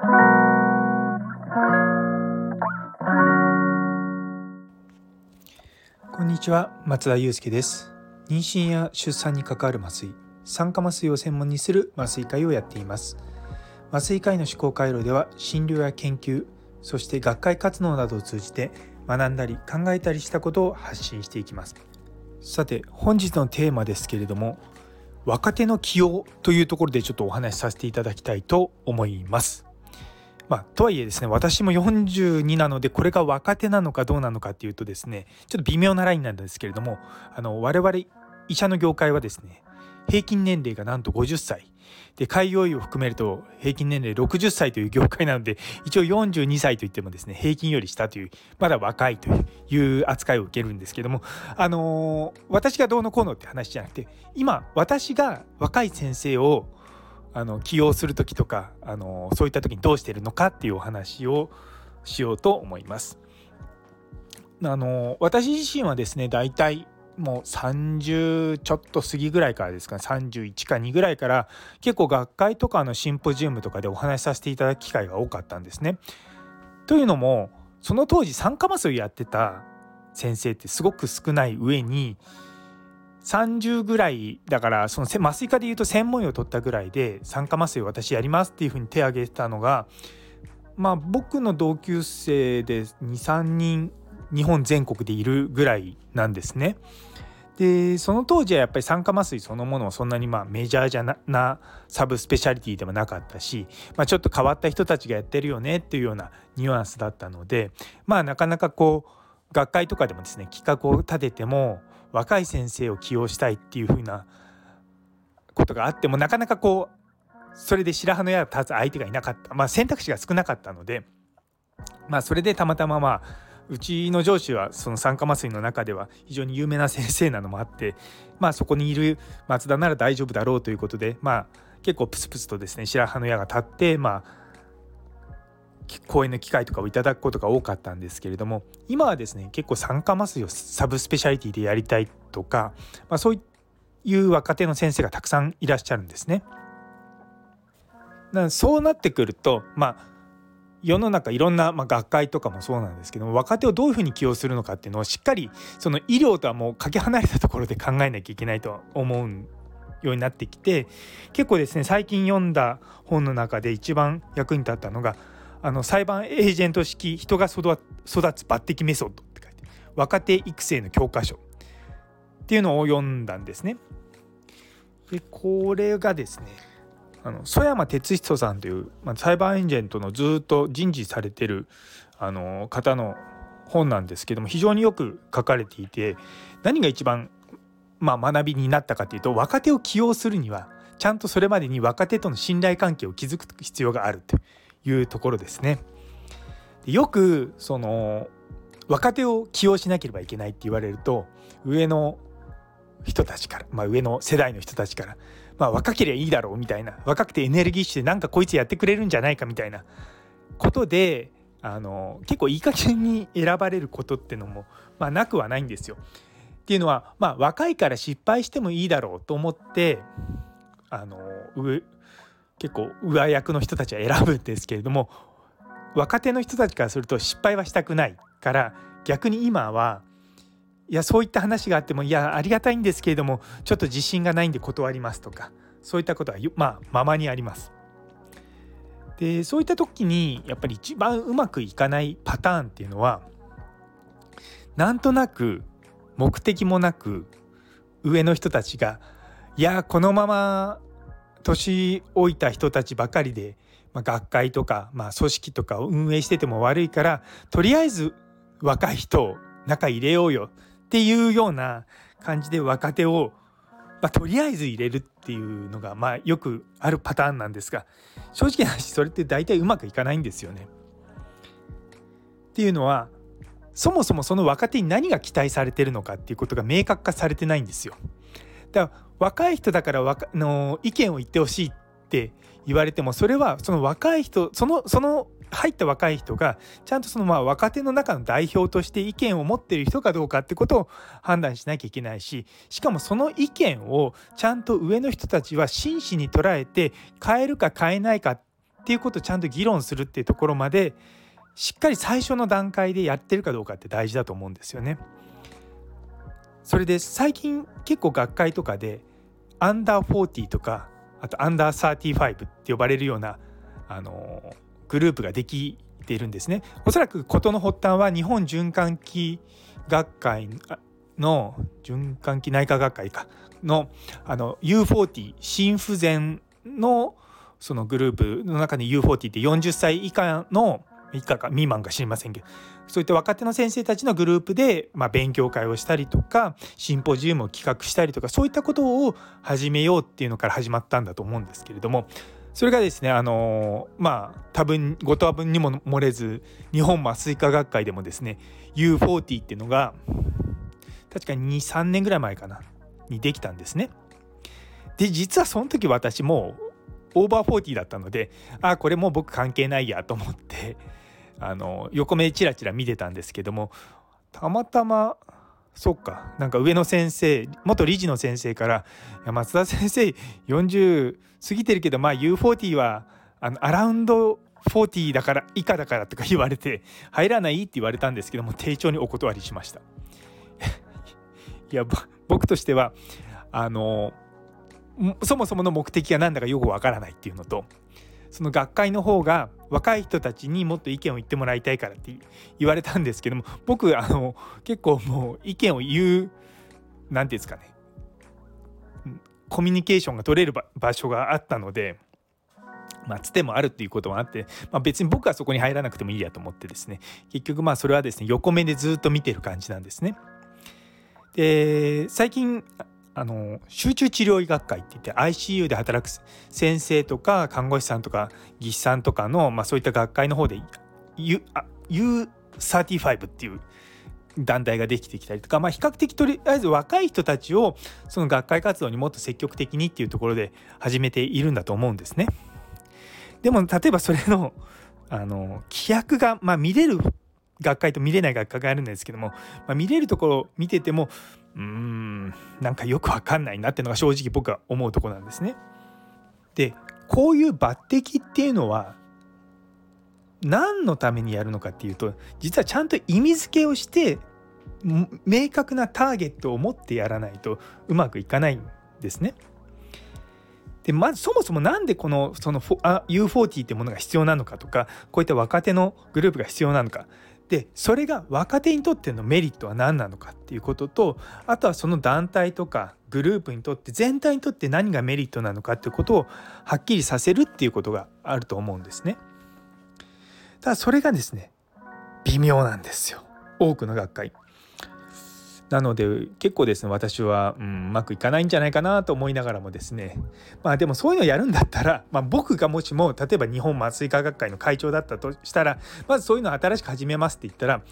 こんにちは松田祐介です。妊娠や出産に関わる麻酔酸化麻酔を専門にする麻酔会をやっています。麻酔科医の思考回路では診療や研究そして学会活動などを通じて学んだり考えたりしたことを発信していきます。さて本日のテーマですけれども若手の起用というところでちょっとお話しさせていただきたいと思います。まあ、とはいえですね私も42なのでこれが若手なのかどうなのかっていうとですねちょっと微妙なラインなんですけれどもあの我々医者の業界はですね平均年齢がなんと50歳。で開業医を含めると平均年齢60歳という業界なので一応42歳といってもですね平均より下というまだ若いという扱いを受けるんですけどもあのー、私がどうのこうのって話じゃなくて今私が若い先生をあの起用する時とかあのそういった時にどうしてるのかっていうお話をしようと思います。あの私自身はですね大体もう30ちょっと過ぎぐらいからですか31か2ぐらいから結構学会とかのシンポジウムとかでお話しさせていただく機会が多かったんですね。というのもその当時酸化麻酔やってた先生ってすごく少ない上に30ぐらいだからその麻酔科でいうと専門医を取ったぐらいで酸化麻酔を私やりますっていうふうに手を挙げたのがまあ僕の同級生で23人日本全国でいるぐらいなんですね。でその当時はやっぱり酸化麻酔そのものをそんなにまあメジャーじゃなサブスペシャリティでもなかったし、まあ、ちょっと変わった人たちがやってるよねっていうようなニュアンスだったのでまあなかなかこう学会とかでもですね企画を立てても若い先生を起用したいっていうふうなことがあってもなかなかこうそれで白羽の矢を立つ相手がいなかった、まあ、選択肢が少なかったので、まあ、それでたまたままあうちの上司はその酸化麻酔の中では非常に有名な先生なのもあって、まあ、そこにいる松田なら大丈夫だろうということで、まあ、結構プスプスとですね白羽の矢が立って、まあ、講演の機会とかをいただくことが多かったんですけれども今はですね結構酸化麻酔をサブスペシャリティでやりたいとか、まあ、そういう若手の先生がたくさんいらっしゃるんですね。そうなってくるとまあ世の中いろんな、まあ、学会とかもそうなんですけども若手をどういうふうに起用するのかっていうのをしっかりその医療とはもうかけ離れたところで考えなきゃいけないと思うようになってきて結構ですね最近読んだ本の中で一番役に立ったのがあの裁判エージェント式人が育つ抜擢メソッドって書いて若手育成の教科書っていうのを読んだんですね。でこれがですねあの曽山哲人さんという、まあ、裁判エージェントのずっと人事されてるあの方の本なんですけども非常によく書かれていて何が一番、まあ、学びになったかというと若手を起用するにはちゃんとそれまでに若手との信頼関係を築く必要があるというところですね。よくその若手を起用しなければいけないって言われると上の人たちから、まあ、上の世代の人たちから、まあ、若ければいいだろうみたいな若くてエネルギッシュでなんかこいつやってくれるんじゃないかみたいなことであの結構いい加減に選ばれることってのも、まあ、なくはないんですよ。っていうのは、まあ、若いから失敗してもいいだろうと思ってあの結構上役の人たちは選ぶんですけれども若手の人たちからすると失敗はしたくないから逆に今はいやそういった話があってもいやありがたいんですけれどもちょっと自信がないんで断りますとかそういったことはまあままにあります。でそういった時にやっぱり一番うまくいかないパターンっていうのはなんとなく目的もなく上の人たちがいやこのまま年老いた人たちばかりで、まあ、学会とか、まあ、組織とかを運営してても悪いからとりあえず若い人を中入れようよっていうような感じで若手を、まあ、とりあえず入れるっていうのが、まあ、よくあるパターンなんですが正直な話それって大体うまくいかないんですよね。っていうのはそもそもその若手に何が期待されてるのかっていうことが明確化されてないんですよ。だから若い人だから若の意見を言ってほしいって言われてもそれはその若い人そのその入った若い人がちゃんとそのまあ若手の中の代表として意見を持っている人かどうかってことを判断しなきゃいけないししかもその意見をちゃんと上の人たちは真摯に捉えて変えるか変えないかっていうことをちゃんと議論するっていうところまでしっかり最初の段階でやってるかどうかって大事だと思うんですよね。それで最近結構学会とかでアンダー40とかあとアンダー35って呼ばれるようなあのグループができているんですね。おそらく事の発端は日本循環器学会の循環器内科学会かのあの U40 心不全のそのグループの中に U40 って40歳以下の以下か未満か知りませんけどそういった若手の先生たちのグループで、まあ、勉強会をしたりとかシンポジウムを企画したりとかそういったことを始めようっていうのから始まったんだと思うんですけれどもそれがですねあのまあ多分ご多分にも漏れず日本麻酔科学会でもですね U40 っていうのが確かに23年ぐらい前かなにできたんですね。で実はその時私もオーバーフォーティーだったのであこれもう僕関係ないやと思ってあの横目チラチラ見てたんですけどもたまたまそっかなんか上の先生元理事の先生から「いや松田先生40過ぎてるけどまあ U40 はあのアラウンド40だから以下だから」とか言われて入らないって言われたんですけども丁重にお断りしました。いや僕としてはあのそもそもの目的が何だかよくわからないっていうのとその学会の方が若い人たちにもっと意見を言ってもらいたいからって言われたんですけども僕あの結構もう意見を言う何て言うんですかねコミュニケーションが取れる場所があったので。まあ、つてもあるっていうこともあって、まあ、別に僕はそこに入らなくてもいいやと思ってですね結局まあそれはですね横目でずっと見てる感じなんですね。で最近あの集中治療医学会って言って ICU で働く先生とか看護師さんとか技師さんとかの、まあ、そういった学会の方で U U35 っていう団体ができてきたりとか、まあ、比較的とりあえず若い人たちをその学会活動にもっと積極的にっていうところで始めているんだと思うんですね。でも例えばそれの あの規約が、まあ、見れる学会と見れない学会があるんですけども、まあ、見れるところを見ててもうーんなんかよくわかんないなっていうのが正直僕は思うとこなんですね。でこういう抜擢っていうのは何のためにやるのかっていうと実はちゃんと意味付けをして明確なターゲットを持ってやらないとうまくいかないんですね。でまずそもそも何でこのその U40 ってものが必要なのかとかこういった若手のグループが必要なのかでそれが若手にとってのメリットは何なのかっていうこととあとはその団体とかグループにとって全体にとって何がメリットなのかってことをはっきりさせるっていうことがあると思うんですね。ただそれがですね微妙なんですよ多くの学会。なので結構ですね私は、うん、うまくいかないんじゃないかなと思いながらもですねまあでもそういうのをやるんだったら、まあ、僕がもしも例えば日本麻酔科学会の会長だったとしたらまずそういうのを新しく始めますって言ったら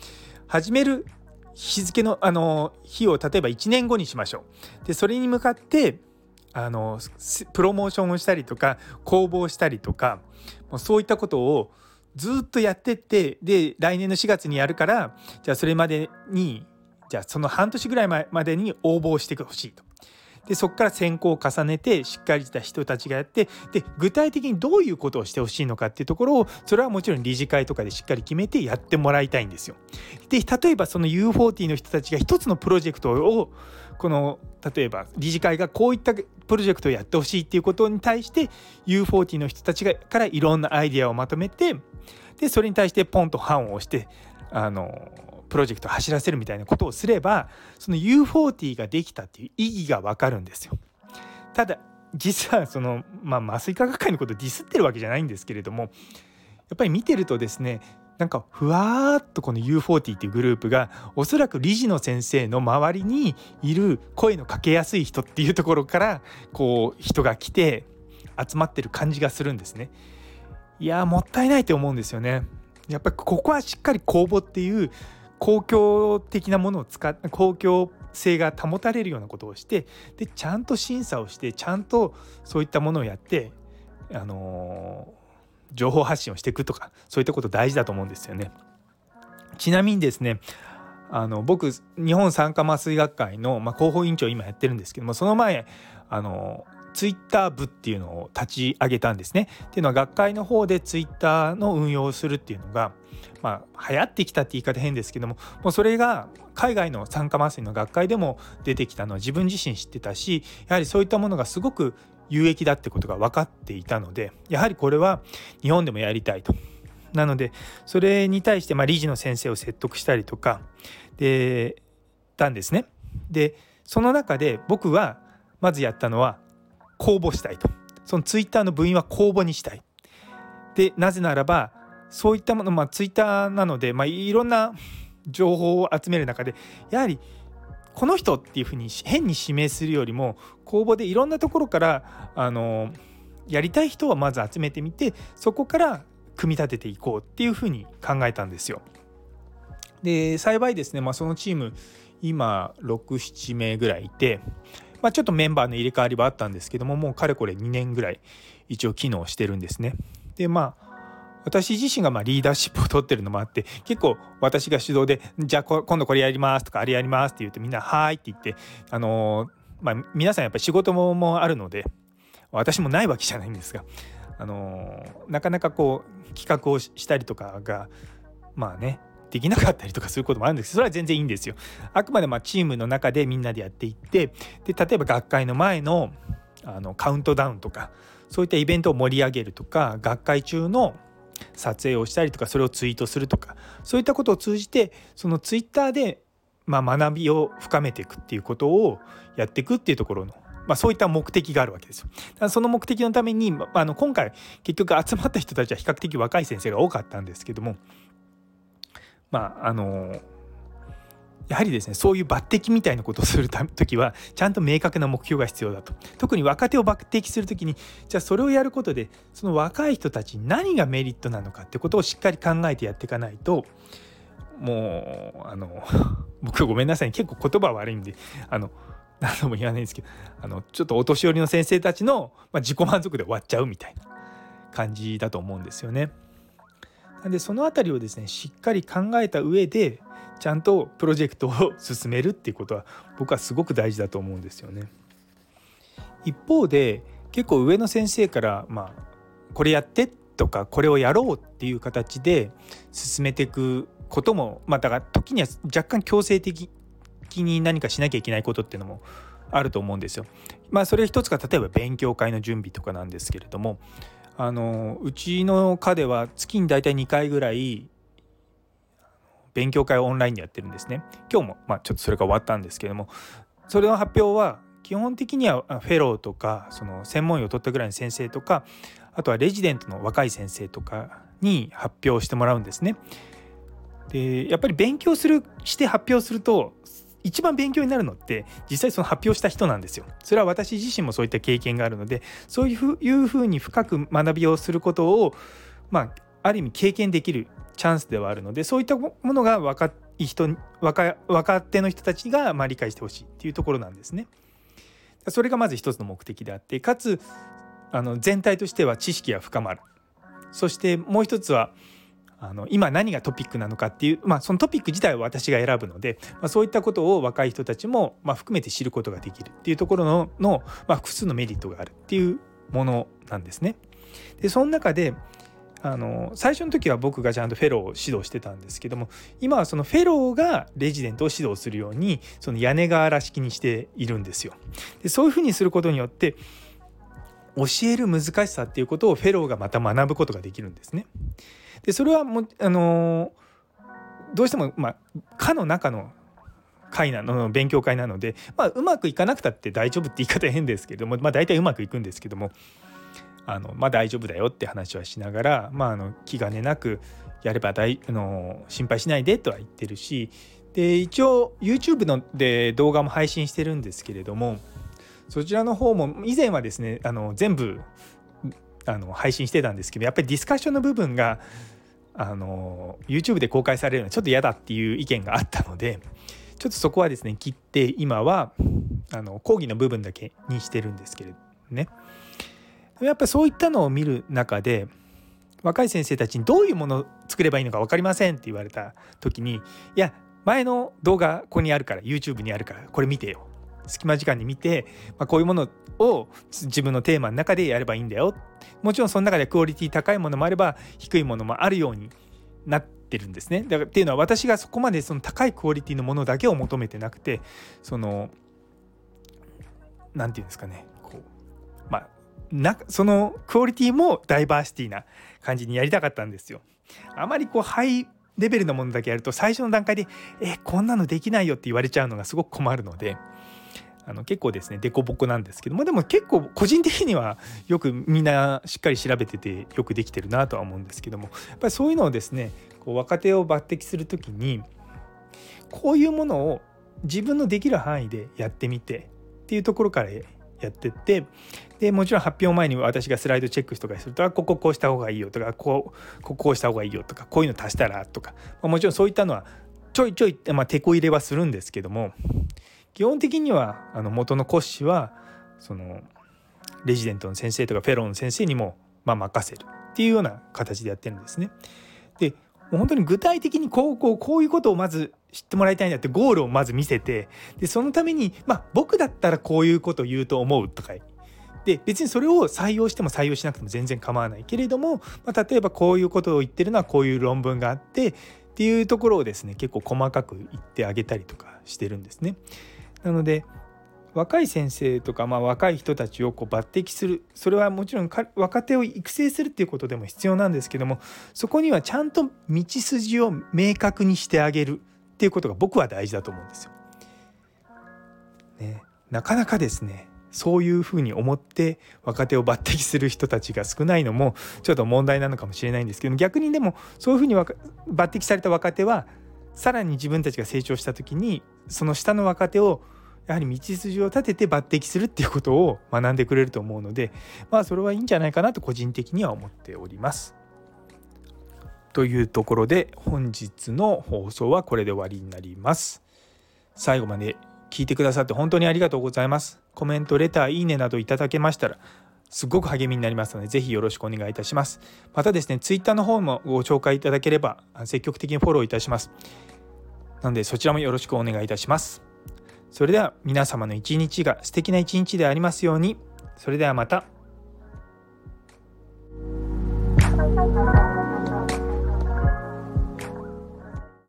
始める日付のあの日を例えば1年後にしましょう。でそれに向かってあのプロモーションをしたりとか公募したりとかもうそういったことをずっとやってってで来年の4月にやるからじゃあそれまでにじゃあその半年ぐらい前までに応募してほしいと。でそこから選考を重ねてしっかりした人たちがやってで具体的にどういうことをしてほしいのかっていうところをそれはもちろん理事会とかでしっかり決めてやってもらいたいんですよ。で例えばその U40 の人たちが一つのプロジェクトをこの例えば理事会がこういったプロジェクトをやってほしいっていうことに対して U40 の人たちがからいろんなアイデアをまとめてでそれに対してポンと判を押してあのプロジェクトを走らせるみたいなことをすればその U40 ができたっていう意義がわかるんですよ。ただ実はその、まあ、麻酔科学会のことをディスってるわけじゃないんですけれどもやっぱり見てるとですねなんかふわーっとこの U40 っていうグループがおそらく理事の先生の周りにいる声のかけやすい人っていうところからこう人が来て集まってる感じがするんですね。いやもったいないと思うんですよね。やっぱりここはしっかり公募っていう公共的なものを使っ公共性が保たれるようなことをしてでちゃんと審査をしてちゃんとそういったものをやってあのー、情報発信をしていくとかそういったこと大事だと思うんですよね。ちなみにですねあの僕日本酸化麻酔学会の、まあ、広報委員長を今やってるんですけどもその前あのツイッター部っていうのを立ち上げたんですね。っていうのは学会の方でツイッターの運用をするっていうのが、まあ、流行ってきたって言い方変ですけどももうそれが海外の酸化麻酔の学会でも出てきたのは自分自身知ってたしやはりそういったものがすごく有益だってことが分かっていたのでやはりこれは日本でもやりたいと。なのでそれに対してま理事の先生を説得したりとかでたんですね。でその中で僕はまずやったのは公募したいとそのツイッターの部員は公募にしたいでなぜならばそういったものまあツイッターなので、まあ、いろんな情報を集める中でやはりこの人っていうふうに変に指名するよりも公募でいろんなところからあのやりたい人はまず集めてみてそこから組み立てていこうっていうふうに考えたんですよ。で幸いですね、まあ、そのチーム今67名ぐらいいて、まあ、ちょっとメンバーの入れ替わりはあったんですけどももうかれこれ2年ぐらい一応機能してるんですね。でまあ私自身がまリーダーシップを取ってるのもあって結構私が主導で「じゃあ今度これやります」とか「あれやります」って言うとみんな「はい」って言ってあの、まあ、皆さんやっぱり仕事もあるので私もないわけじゃないんですが、あの、なかなかこう企画をしたりとかがまあねできなかったりとかすることもあるんですけどそれは全然いいんですよ。あくまでまチームの中でみんなでやっていってで例えば学会の前のあのカウントダウンとかそういったイベントを盛り上げるとか学会中の撮影をしたりとかそれをツイートするとかそういったことを通じてそのツイッターでま学びを深めていくっていうことをやっていくっていうところのまあ、そういった目的があるわけですよ。その目的のために、まあの今回結局集まった人たちは比較的若い先生が多かったんですけどもまああのやはりですねそういう抜擢みたいなことをする時はちゃんと明確な目標が必要だと特に若手を抜擢する時にじゃあそれをやることでその若い人たちに何がメリットなのかってことをしっかり考えてやっていかないともうあの 僕ごめんなさい結構言葉悪いんであの何度も言わないんですけどあのちょっとお年寄りの先生たちの、まあ、自己満足で終わっちゃうみたいな感じだと思うんですよね。なんでその辺りをですねしっかり考えた上でちゃんとプロジェクトを進めるっていうことは僕はすごく大事だと思うんですよね。一方で結構上の先生からまあこれやってとかこれをやろうっていう形で進めていくこともまあだから時には若干強制的に何かしなきゃいけないことっていうのもあると思うんですよ。まあそれ一つが例えば勉強会の準備とかなんですけれどもあのうちの課では月に大体2回ぐらい勉強会をオンラインでやってるんですね。今日もまあちょっとそれが終わったんですけどもそれの発表は基本的にはフェローとかその専門医を取ったぐらいの先生とかあとはレジデントの若い先生とかに発表してもらうんですね。でやっぱり勉強するして発表すると一番勉強になるのって実際その発表した人なんですよ。それは私自身もそういった経験があるのでそういうふうに深く学びをすることをまあある意味経験できるチャンスではあるのでそういったものが若い人若若手の人たちがま理解してほしいっていうところなんですね。それがまず一つの目的であってかつあの全体としては知識が深まるそしてもう一つはあの今何がトピックなのかっていう、まあ、そのトピック自体は私が選ぶので、まあ、そういったことを若い人たちも、まあ、含めて知ることができるっていうところのの、まあ、複数のメリットがあるっていうものなんですね。でその中であの最初の時は僕がちゃんとフェローを指導してたんですけども今はそのフェローがレジデントを指導するようにその屋根瓦式にしているんですよ。でそういうふうにすることによって教える難しさっていうことをフェローがまた学ぶことができるんですね。でそれはもあのどうしても、まあ、科の中の会なの勉強会なので、まあ、うまくいかなくたって大丈夫って言い方変ですけども、まあ、大体うまくいくんですけどもあの、まあ、大丈夫だよって話はしながら、まあ、あの気兼ねなくやれば大あの心配しないでとは言ってるしで一応 YouTube ので動画も配信してるんですけれどもそちらの方も以前はですねあの全部あの配信してたんですけどやっぱりディスカッションの部分があの YouTube で公開されるのはちょっと嫌だっていう意見があったのでちょっとそこはですね切って今はあの講義の部分だけにしてるんですけれどね。やっぱそういったのを見る中で若い先生たちにどういうものを作ればいいのか分かりませんって言われた時にいや前の動画ここにあるから YouTube にあるからこれ見てよ。隙間時間に見て、まあ、こういうものを自分のテーマの中でやればいいんだよもちろんその中でクオリティ高いものもあれば低いものもあるようになってるんですね。だからっていうのは私がそこまでその高いクオリティのものだけを求めてなくてその何て言うんですかねこうまあなそのクオリティもダイバーシティな感じにやりたかったんですよ。あまりこうハイレベルのものだけやると最初の段階で「えこんなのできないよ」って言われちゃうのがすごく困るので。あの結構ですね凸凹なんですけどもでも結構個人的にはよくみんなしっかり調べててよくできてるなとは思うんですけどもやっぱりそういうのをですねこう若手を抜擢する時にこういうものを自分のできる範囲でやってみてっていうところからやってってでもちろん発表前に私がスライドチェックとかするとこここうした方がいいよとかこうここうした方がいいよとかこういうの足したらとか、まあ、もちろんそういったのはちょいちょい、まあ、手こ入れはするんですけども基本的にはあの元の講師はそのレジデントの先生とかフェローの先生にもまあ任せるっていうような形でやってるんですね。で本当に具体的にこうこうこういうことをまず知ってもらいたいんだってゴールをまず見せてでそのためにまあ僕だったらこういうことを言うと思うとかで別にそれを採用しても採用しなくても全然構わないけれども、まあ、例えばこういうことを言ってるのはこういう論文があってっていうところをですね結構細かく言ってあげたりとかしてるんですね。なので若い先生とか、まあ、若い人たちをこう抜擢する。それはもちろん若手を育成するっていうことでも必要なんですけどもそこにはちゃんと道筋を明確にしてあげる。っていうことが僕は大事だと思うんですよ。ね、なかなかですね。そういうふうに思って若手を抜擢する人たちが少ないのもちょっと問題なのかもしれないんですけど逆にでもそういうふうに抜擢された若手はさらに自分たちが成長した時にその下の若手をやはり道筋を立てて抜擢するっていうことを学んでくれると思うのでまあそれはいいんじゃないかなと個人的には思っております。というところで本日の放送はこれで終わりになります。最後まで聞いてくださって本当にありがとうございます。コメント、レター、いいねなどいただけましたらすごく励みになりますので、ぜひよろしくお願いいたします。またですね、Twitter の方もご紹介いただければ積極的にフォローいたします。なのでそちらもよろしくお願いいたします。それでは皆様の一日が素敵な一日でありますように。それではまた。